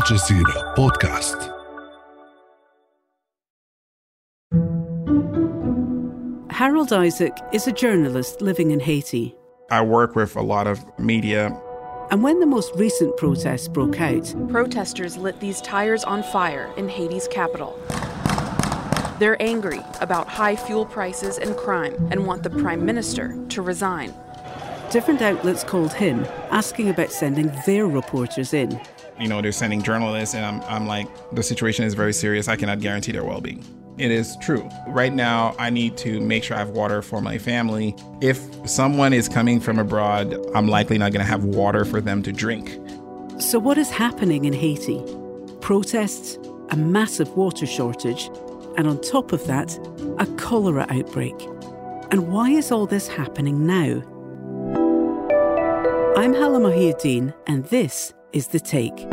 الجزيرة بودكاست Harold Isaac is a journalist living in Haiti. I work with a lot of media. And when the most recent protests broke out, protesters lit these tires on fire in Haiti's capital. They're angry about high fuel prices and crime and want the prime minister to resign. Different outlets called him, asking about sending their reporters in. You know, they're sending journalists, and I'm, I'm like, the situation is very serious. I cannot guarantee their well being. It is true. Right now, I need to make sure I have water for my family. If someone is coming from abroad, I'm likely not going to have water for them to drink. So, what is happening in Haiti? Protests, a massive water shortage, and on top of that, a cholera outbreak. And why is all this happening now? I'm Halla Mohieddeen, and this is The Take.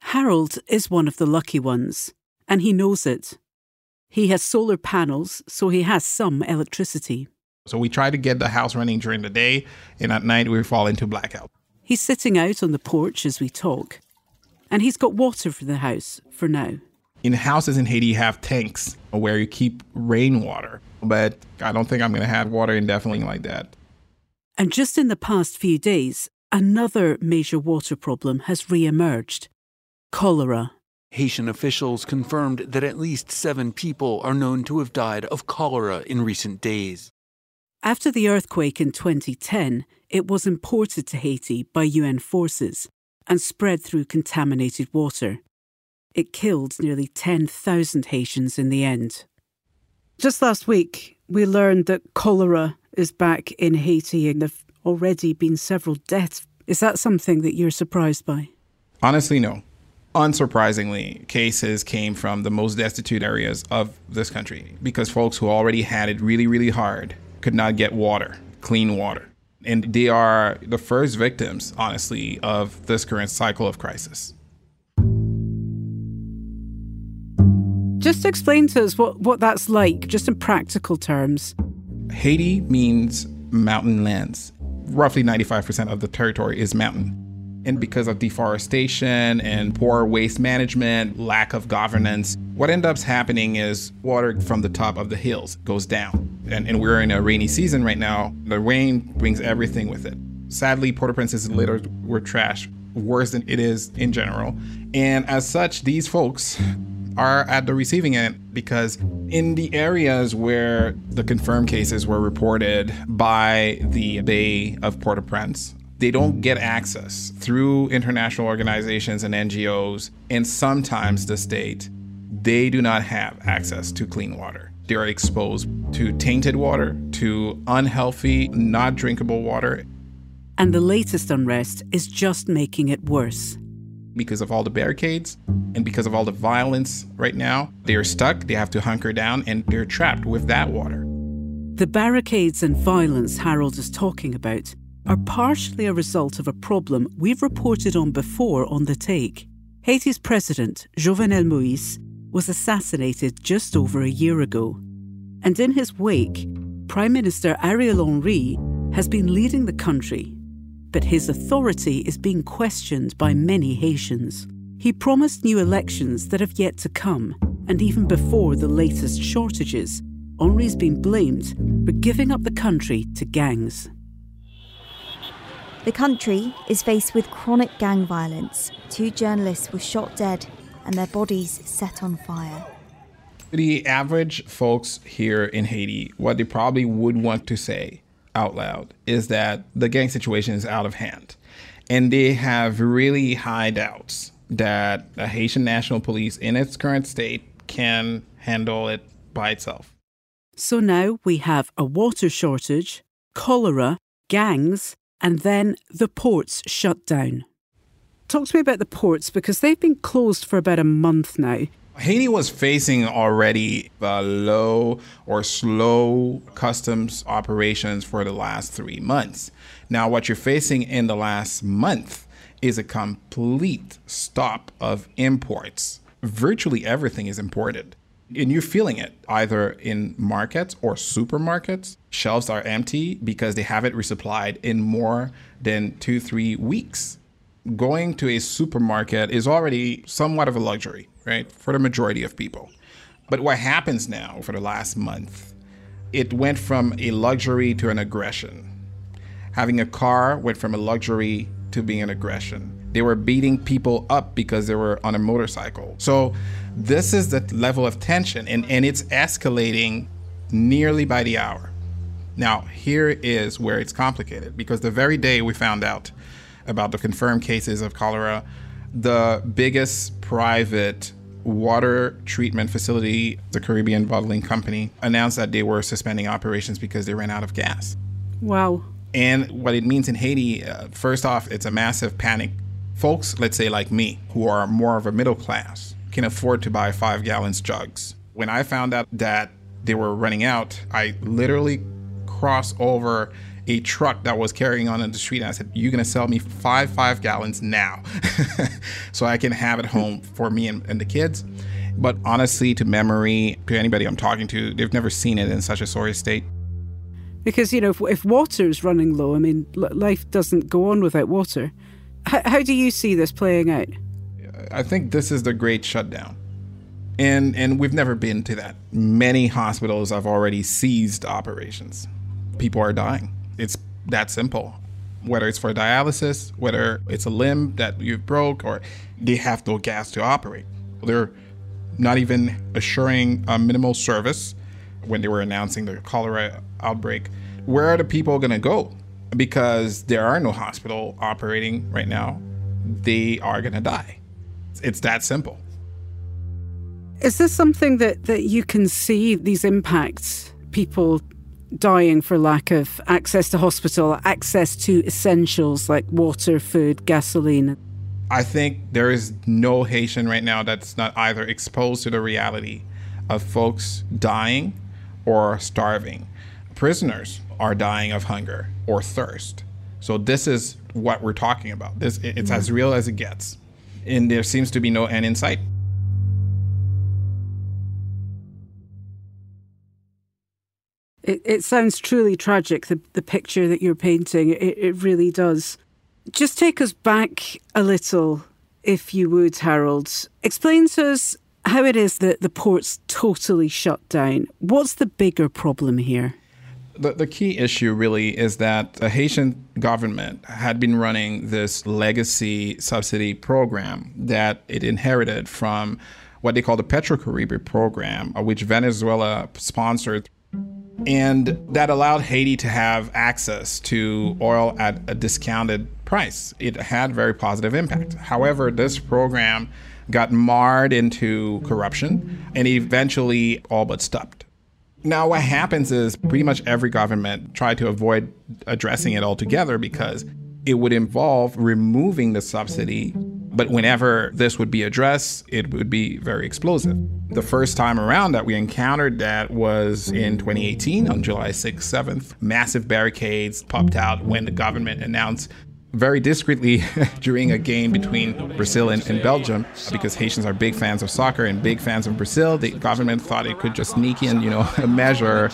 Harold is one of the lucky ones, and he knows it. He has solar panels, so he has some electricity. So we try to get the house running during the day, and at night we fall into blackout. He's sitting out on the porch as we talk, and he's got water for the house for now. In houses in Haiti, you have tanks where you keep rainwater, but I don't think I'm going to have water indefinitely like that. And just in the past few days, another major water problem has re emerged cholera. Haitian officials confirmed that at least seven people are known to have died of cholera in recent days. After the earthquake in 2010, it was imported to Haiti by UN forces and spread through contaminated water. It killed nearly 10,000 Haitians in the end. Just last week, we learned that cholera is back in Haiti and there have already been several deaths. Is that something that you're surprised by? Honestly, no. Unsurprisingly, cases came from the most destitute areas of this country because folks who already had it really, really hard could not get water, clean water. And they are the first victims, honestly, of this current cycle of crisis. Just explain to us what, what that's like, just in practical terms. Haiti means mountain lands. Roughly 95% of the territory is mountain. And because of deforestation and poor waste management, lack of governance, what ends up happening is water from the top of the hills goes down. And, and we're in a rainy season right now. The rain brings everything with it. Sadly, Port au Prince is littered with trash, worse than it is in general. And as such, these folks are at the receiving end because in the areas where the confirmed cases were reported by the Bay of Port au Prince, they don't get access through international organizations and NGOs, and sometimes the state. They do not have access to clean water. They are exposed to tainted water, to unhealthy, not drinkable water. And the latest unrest is just making it worse. Because of all the barricades and because of all the violence right now, they are stuck, they have to hunker down, and they're trapped with that water. The barricades and violence Harold is talking about are partially a result of a problem we've reported on before on The Take. Haiti's president, Jovenel Moïse, was assassinated just over a year ago. And in his wake, Prime Minister Ariel Henry has been leading the country, but his authority is being questioned by many Haitians. He promised new elections that have yet to come, and even before the latest shortages, Henry's been blamed for giving up the country to gangs. The country is faced with chronic gang violence. Two journalists were shot dead and their bodies set on fire. The average folks here in Haiti, what they probably would want to say out loud is that the gang situation is out of hand. And they have really high doubts that the Haitian National Police, in its current state, can handle it by itself. So now we have a water shortage, cholera, gangs, and then the ports shut down. Talk to me about the ports because they've been closed for about a month now. Haiti was facing already the low or slow customs operations for the last three months. Now, what you're facing in the last month is a complete stop of imports. Virtually everything is imported. And you're feeling it either in markets or supermarkets. Shelves are empty because they haven't resupplied in more than two, three weeks. Going to a supermarket is already somewhat of a luxury, right, for the majority of people. But what happens now for the last month, it went from a luxury to an aggression. Having a car went from a luxury to being an aggression. They were beating people up because they were on a motorcycle. So this is the level of tension, and, and it's escalating nearly by the hour. Now, here is where it's complicated because the very day we found out about the confirmed cases of cholera, the biggest private water treatment facility, the Caribbean Bottling Company, announced that they were suspending operations because they ran out of gas. Wow. And what it means in Haiti, uh, first off, it's a massive panic. Folks, let's say like me, who are more of a middle class, can afford to buy five gallons jugs. When I found out that they were running out, I literally crossed over a truck that was carrying on in the street. And I said, You're going to sell me five five gallons now so I can have it home for me and, and the kids. But honestly, to memory, to anybody I'm talking to, they've never seen it in such a sorry state. Because, you know, if, if water is running low, I mean, life doesn't go on without water. H- how do you see this playing out? I think this is the great shutdown. And, and we've never been to that. Many hospitals have already ceased operations. People are dying. It's that simple. Whether it's for dialysis, whether it's a limb that you broke, or they have no gas to operate. They're not even assuring a minimal service when they were announcing the cholera outbreak. Where are the people going to go? Because there are no hospital operating right now. They are going to die. It's that simple. Is this something that, that you can see these impacts? People dying for lack of access to hospital, access to essentials like water, food, gasoline? I think there is no Haitian right now that's not either exposed to the reality of folks dying or starving. Prisoners are dying of hunger or thirst. So this is what we're talking about. This it's as mm. real as it gets. And there seems to be no end in sight. It, it sounds truly tragic, the, the picture that you're painting. It, it really does. Just take us back a little, if you would, Harold. Explain to us how it is that the port's totally shut down. What's the bigger problem here? The, the key issue really is that the Haitian government had been running this legacy subsidy program that it inherited from what they call the Petrocaribe program, uh, which Venezuela sponsored and that allowed Haiti to have access to oil at a discounted price. It had very positive impact. However, this program got marred into corruption and eventually all but stopped. Now, what happens is pretty much every government tried to avoid addressing it altogether because it would involve removing the subsidy but whenever this would be addressed, it would be very explosive. The first time around that we encountered that was in 2018 on July 6th, 7th. Massive barricades popped out when the government announced very discreetly during a game between Brazil and, and, Belgium, because Haitians are big fans of soccer and big fans of Brazil, the government thought it could just sneak in, you know, a measure.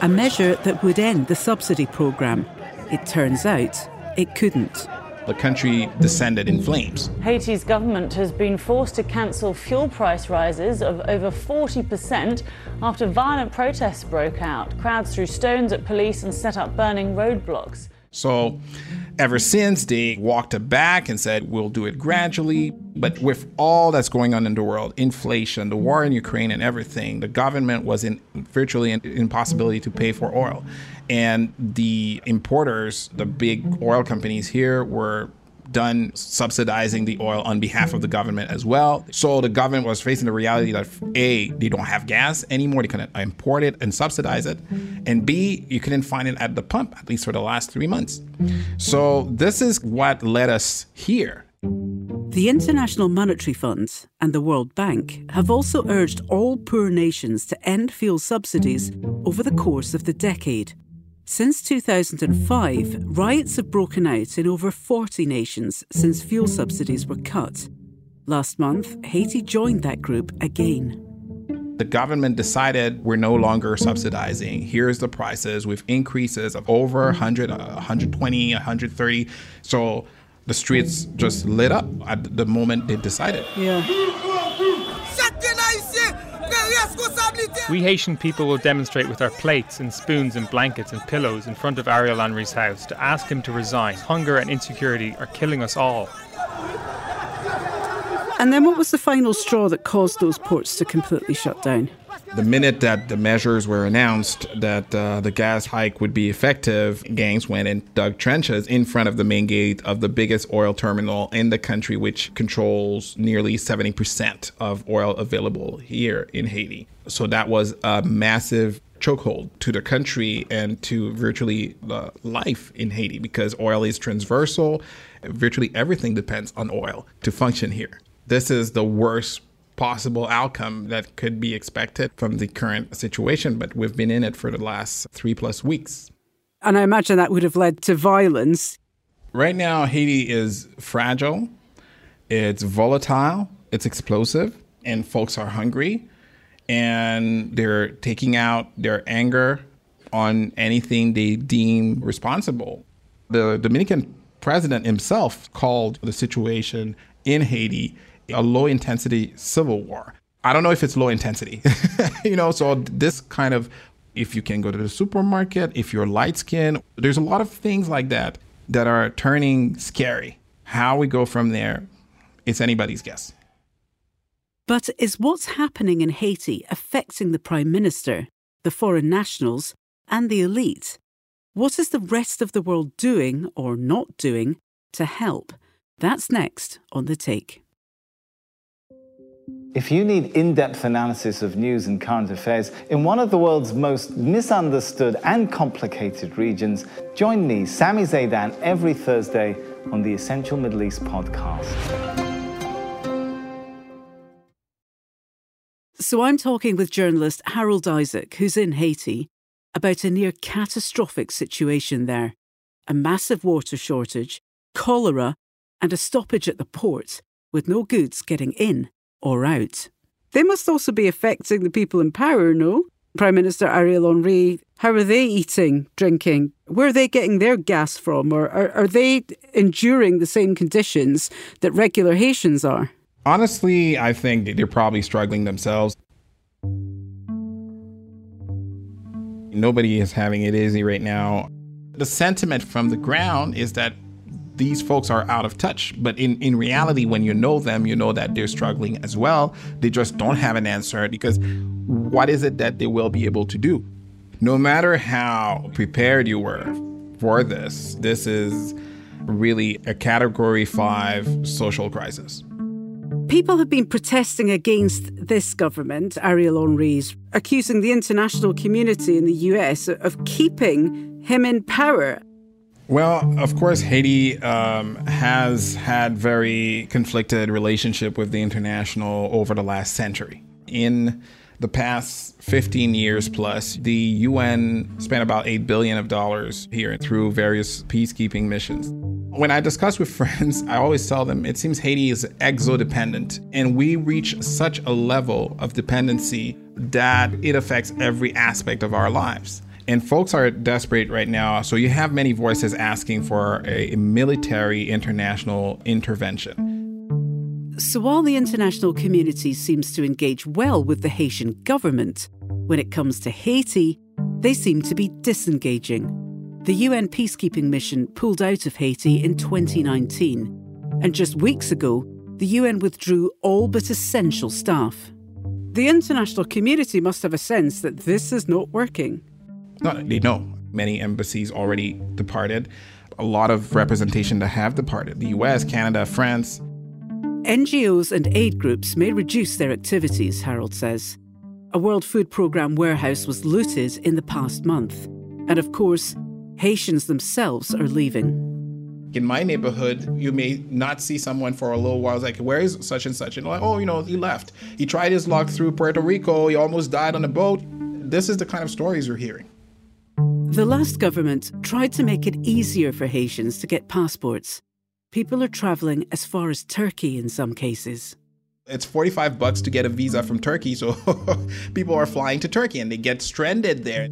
A measure that would end the subsidy program. It turns out it couldn't the country descended in flames. Haiti's government has been forced to cancel fuel price rises of over 40% after violent protests broke out. Crowds threw stones at police and set up burning roadblocks. So, ever since, they walked it back and said, we'll do it gradually. But with all that's going on in the world, inflation, the war in Ukraine, and everything, the government was in virtually an impossibility to pay for oil. And the importers, the big oil companies here, were done subsidizing the oil on behalf of the government as well. So the government was facing the reality that A, they don't have gas anymore, they couldn't import it and subsidize it. And B, you couldn't find it at the pump, at least for the last three months. So this is what led us here. The International Monetary Fund and the World Bank have also urged all poor nations to end fuel subsidies over the course of the decade. Since 2005, riots have broken out in over 40 nations since fuel subsidies were cut. Last month, Haiti joined that group again. The government decided we're no longer subsidizing. Here's the prices with increases of over 100, 120, 130. So the streets just lit up at the moment they decided. Yeah. We Haitian people will demonstrate with our plates and spoons and blankets and pillows in front of Ariel Henry's house to ask him to resign. Hunger and insecurity are killing us all. And then what was the final straw that caused those ports to completely shut down? The minute that the measures were announced that uh, the gas hike would be effective, gangs went and dug trenches in front of the main gate of the biggest oil terminal in the country, which controls nearly 70% of oil available here in Haiti. So that was a massive chokehold to the country and to virtually life in Haiti because oil is transversal. Virtually everything depends on oil to function here. This is the worst possible outcome that could be expected from the current situation, but we've been in it for the last three plus weeks. And I imagine that would have led to violence. Right now, Haiti is fragile, it's volatile, it's explosive, and folks are hungry, and they're taking out their anger on anything they deem responsible. The Dominican president himself called the situation in Haiti a low intensity civil war. I don't know if it's low intensity, you know, so this kind of, if you can go to the supermarket, if you're light skinned, there's a lot of things like that that are turning scary. How we go from there, it's anybody's guess. But is what's happening in Haiti affecting the Prime Minister, the foreign nationals, and the elite? What is the rest of the world doing or not doing to help? That's next on The Take. If you need in depth analysis of news and current affairs in one of the world's most misunderstood and complicated regions, join me, Sami Zeidan, every Thursday on the Essential Middle East podcast. So I'm talking with journalist Harold Isaac, who's in Haiti, about a near catastrophic situation there a massive water shortage, cholera, and a stoppage at the port with no goods getting in or out. They must also be affecting the people in power, no? Prime Minister Ariel Henry, how are they eating, drinking? Where are they getting their gas from? Or are, are they enduring the same conditions that regular Haitians are? Honestly, I think they're probably struggling themselves. Nobody is having it easy right now. The sentiment from the ground is that these folks are out of touch. But in, in reality, when you know them, you know that they're struggling as well. They just don't have an answer because what is it that they will be able to do? No matter how prepared you were for this, this is really a category five social crisis. People have been protesting against this government, Ariel Henry's, accusing the international community in the US of keeping him in power. Well, of course, Haiti um, has had very conflicted relationship with the international over the last century. In the past 15 years plus, the UN spent about 8 billion of dollars here through various peacekeeping missions. When I discuss with friends, I always tell them it seems Haiti is exodependent, and we reach such a level of dependency that it affects every aspect of our lives. And folks are desperate right now. So you have many voices asking for a military international intervention. So while the international community seems to engage well with the Haitian government, when it comes to Haiti, they seem to be disengaging. The UN peacekeeping mission pulled out of Haiti in 2019, and just weeks ago, the UN withdrew all but essential staff. The international community must have a sense that this is not working. No, they know. Many embassies already departed. A lot of representation that have departed. The US, Canada, France. NGOs and aid groups may reduce their activities, Harold says. A World Food Programme warehouse was looted in the past month. And of course, Haitians themselves are leaving. In my neighborhood, you may not see someone for a little while. It's like, where is such and such? And like, oh, you know, he left. He tried his luck through Puerto Rico. He almost died on a boat. This is the kind of stories you're hearing. The last government tried to make it easier for Haitians to get passports. People are travelling as far as Turkey in some cases. It's 45 bucks to get a visa from Turkey, so people are flying to Turkey and they get stranded there.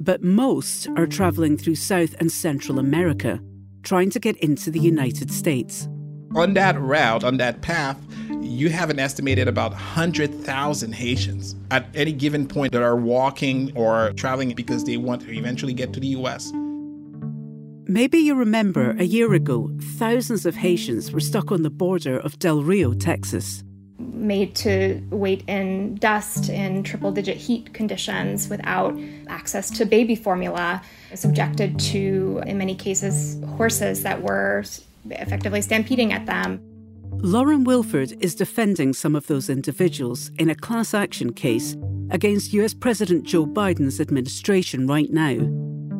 But most are traveling through South and Central America, trying to get into the United States. On that route, on that path, you have an estimated about 100,000 Haitians at any given point that are walking or traveling because they want to eventually get to the US. Maybe you remember a year ago, thousands of Haitians were stuck on the border of Del Rio, Texas. Made to wait in dust in triple digit heat conditions without access to baby formula, subjected to, in many cases, horses that were effectively stampeding at them. Lauren Wilford is defending some of those individuals in a class action case against US President Joe Biden's administration right now.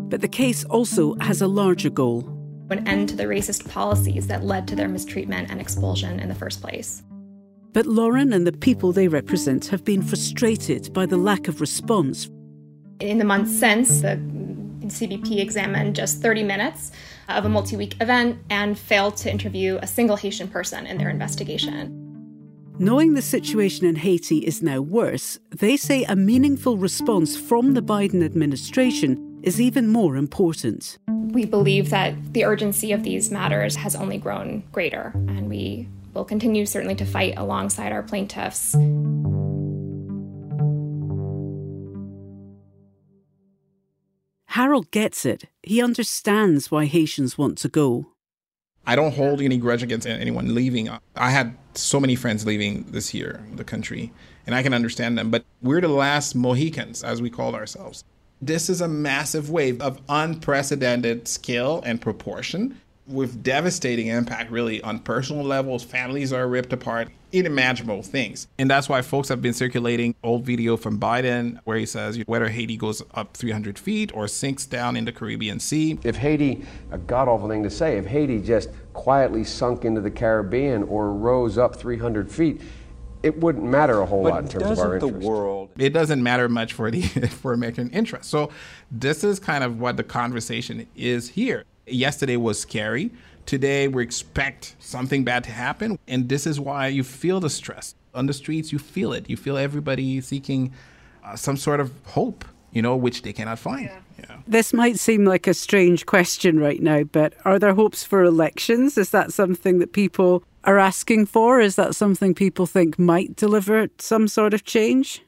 But the case also has a larger goal an end to the racist policies that led to their mistreatment and expulsion in the first place. But Lauren and the people they represent have been frustrated by the lack of response. In the months since, the CBP examined just 30 minutes of a multi week event and failed to interview a single Haitian person in their investigation. Knowing the situation in Haiti is now worse, they say a meaningful response from the Biden administration is even more important. We believe that the urgency of these matters has only grown greater, and we will continue certainly to fight alongside our plaintiffs. Harold gets it. He understands why Haitians want to go. I don't hold any grudge against anyone leaving. I had so many friends leaving this year, the country, and I can understand them. But we're the last Mohicans, as we called ourselves. This is a massive wave of unprecedented scale and proportion with devastating impact really on personal levels. Families are ripped apart, unimaginable things. And that's why folks have been circulating old video from Biden where he says whether Haiti goes up 300 feet or sinks down in the Caribbean Sea. If Haiti, a god awful thing to say, if Haiti just quietly sunk into the Caribbean or rose up 300 feet, it wouldn't matter a whole but lot in terms of our interest. the world it doesn't matter much for the for American interest. So this is kind of what the conversation is here yesterday was scary. Today, we expect something bad to happen. And this is why you feel the stress. On the streets, you feel it. You feel everybody seeking uh, some sort of hope, you know, which they cannot find. Yeah. Yeah. This might seem like a strange question right now, but are there hopes for elections? Is that something that people are asking for? Is that something people think might deliver some sort of change?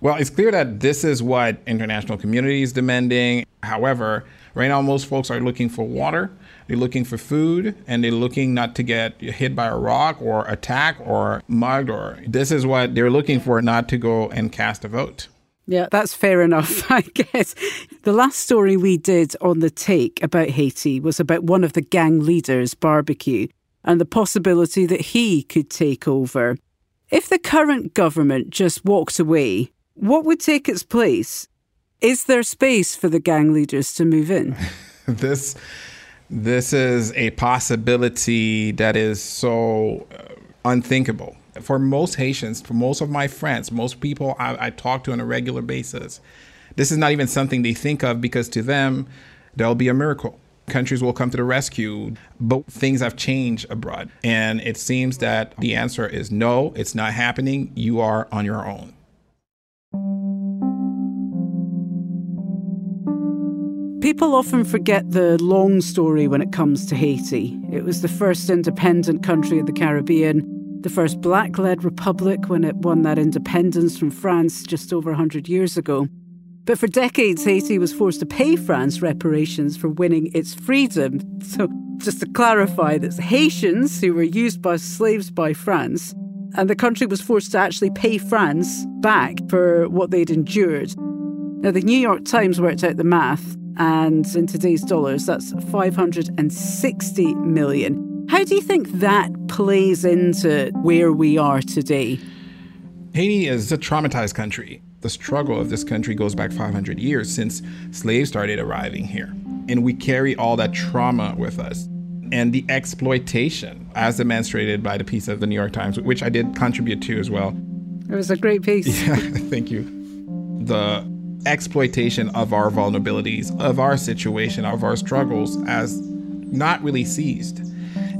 Well, it's clear that this is what international community is demanding. However, right now most folks are looking for water, they're looking for food, and they're looking not to get hit by a rock or attacked or mugged or this is what they're looking for, not to go and cast a vote. Yeah, that's fair enough, I guess. The last story we did on the take about Haiti was about one of the gang leaders, Barbecue, and the possibility that he could take over. If the current government just walked away, what would take its place? Is there space for the gang leaders to move in? this this is a possibility that is so uh, unthinkable for most Haitians, for most of my friends, most people I, I talk to on a regular basis. This is not even something they think of because to them, there'll be a miracle. Countries will come to the rescue, but things have changed abroad. And it seems that the answer is no, it's not happening. You are on your own. People often forget the long story when it comes to Haiti. It was the first independent country of the Caribbean, the first black led republic when it won that independence from France just over 100 years ago. But for decades, Haiti was forced to pay France reparations for winning its freedom. So, just to clarify, that's Haitians who were used as slaves by France, and the country was forced to actually pay France back for what they'd endured. Now, the New York Times worked out the math, and in today's dollars, that's 560 million. How do you think that plays into where we are today? Haiti is a traumatized country. The struggle of this country goes back 500 years since slaves started arriving here. And we carry all that trauma with us. And the exploitation, as demonstrated by the piece of the New York Times, which I did contribute to as well. It was a great piece. Yeah, thank you. The exploitation of our vulnerabilities, of our situation, of our struggles, as not really seized.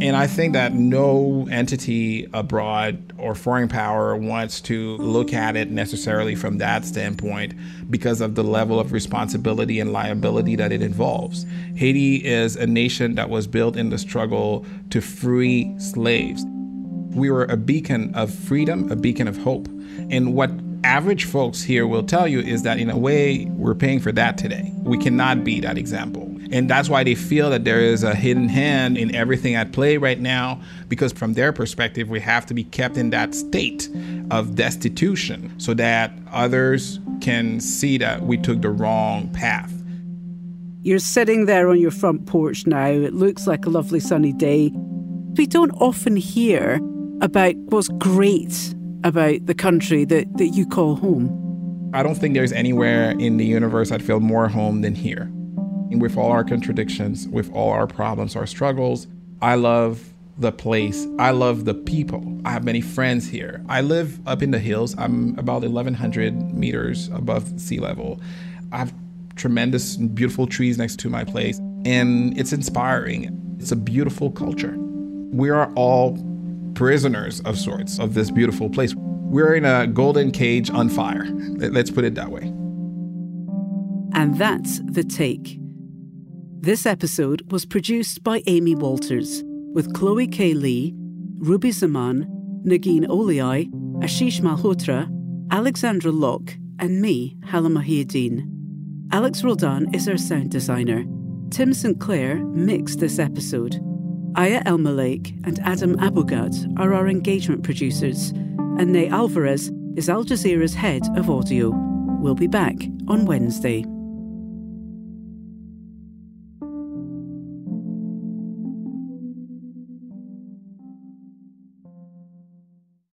And I think that no entity abroad or foreign power wants to look at it necessarily from that standpoint because of the level of responsibility and liability that it involves. Haiti is a nation that was built in the struggle to free slaves. We were a beacon of freedom, a beacon of hope. And what average folks here will tell you is that in a way, we're paying for that today. We cannot be that example. And that's why they feel that there is a hidden hand in everything at play right now, because from their perspective, we have to be kept in that state of destitution so that others can see that we took the wrong path. You're sitting there on your front porch now. It looks like a lovely sunny day. We don't often hear about what's great about the country that, that you call home. I don't think there's anywhere in the universe I'd feel more home than here. And with all our contradictions, with all our problems, our struggles, I love the place. I love the people. I have many friends here. I live up in the hills. I'm about 1,100 meters above sea level. I have tremendous, beautiful trees next to my place, and it's inspiring. It's a beautiful culture. We are all prisoners of sorts of this beautiful place. We're in a golden cage on fire. Let's put it that way. And that's the take. This episode was produced by Amy Walters with Chloe K. Lee, Ruby Zaman, Negin Owliaei, Ashish Malhotra, Alexandra Locke, and me, Halla Mohieddeen. Alex Roldan is our sound designer. Tim St. Clair mixed this episode. Aya Elmileik and Adam Abou-Gad are our engagement producers, and Ney Alvarez is Al Jazeera's head of audio. We'll be back on Wednesday.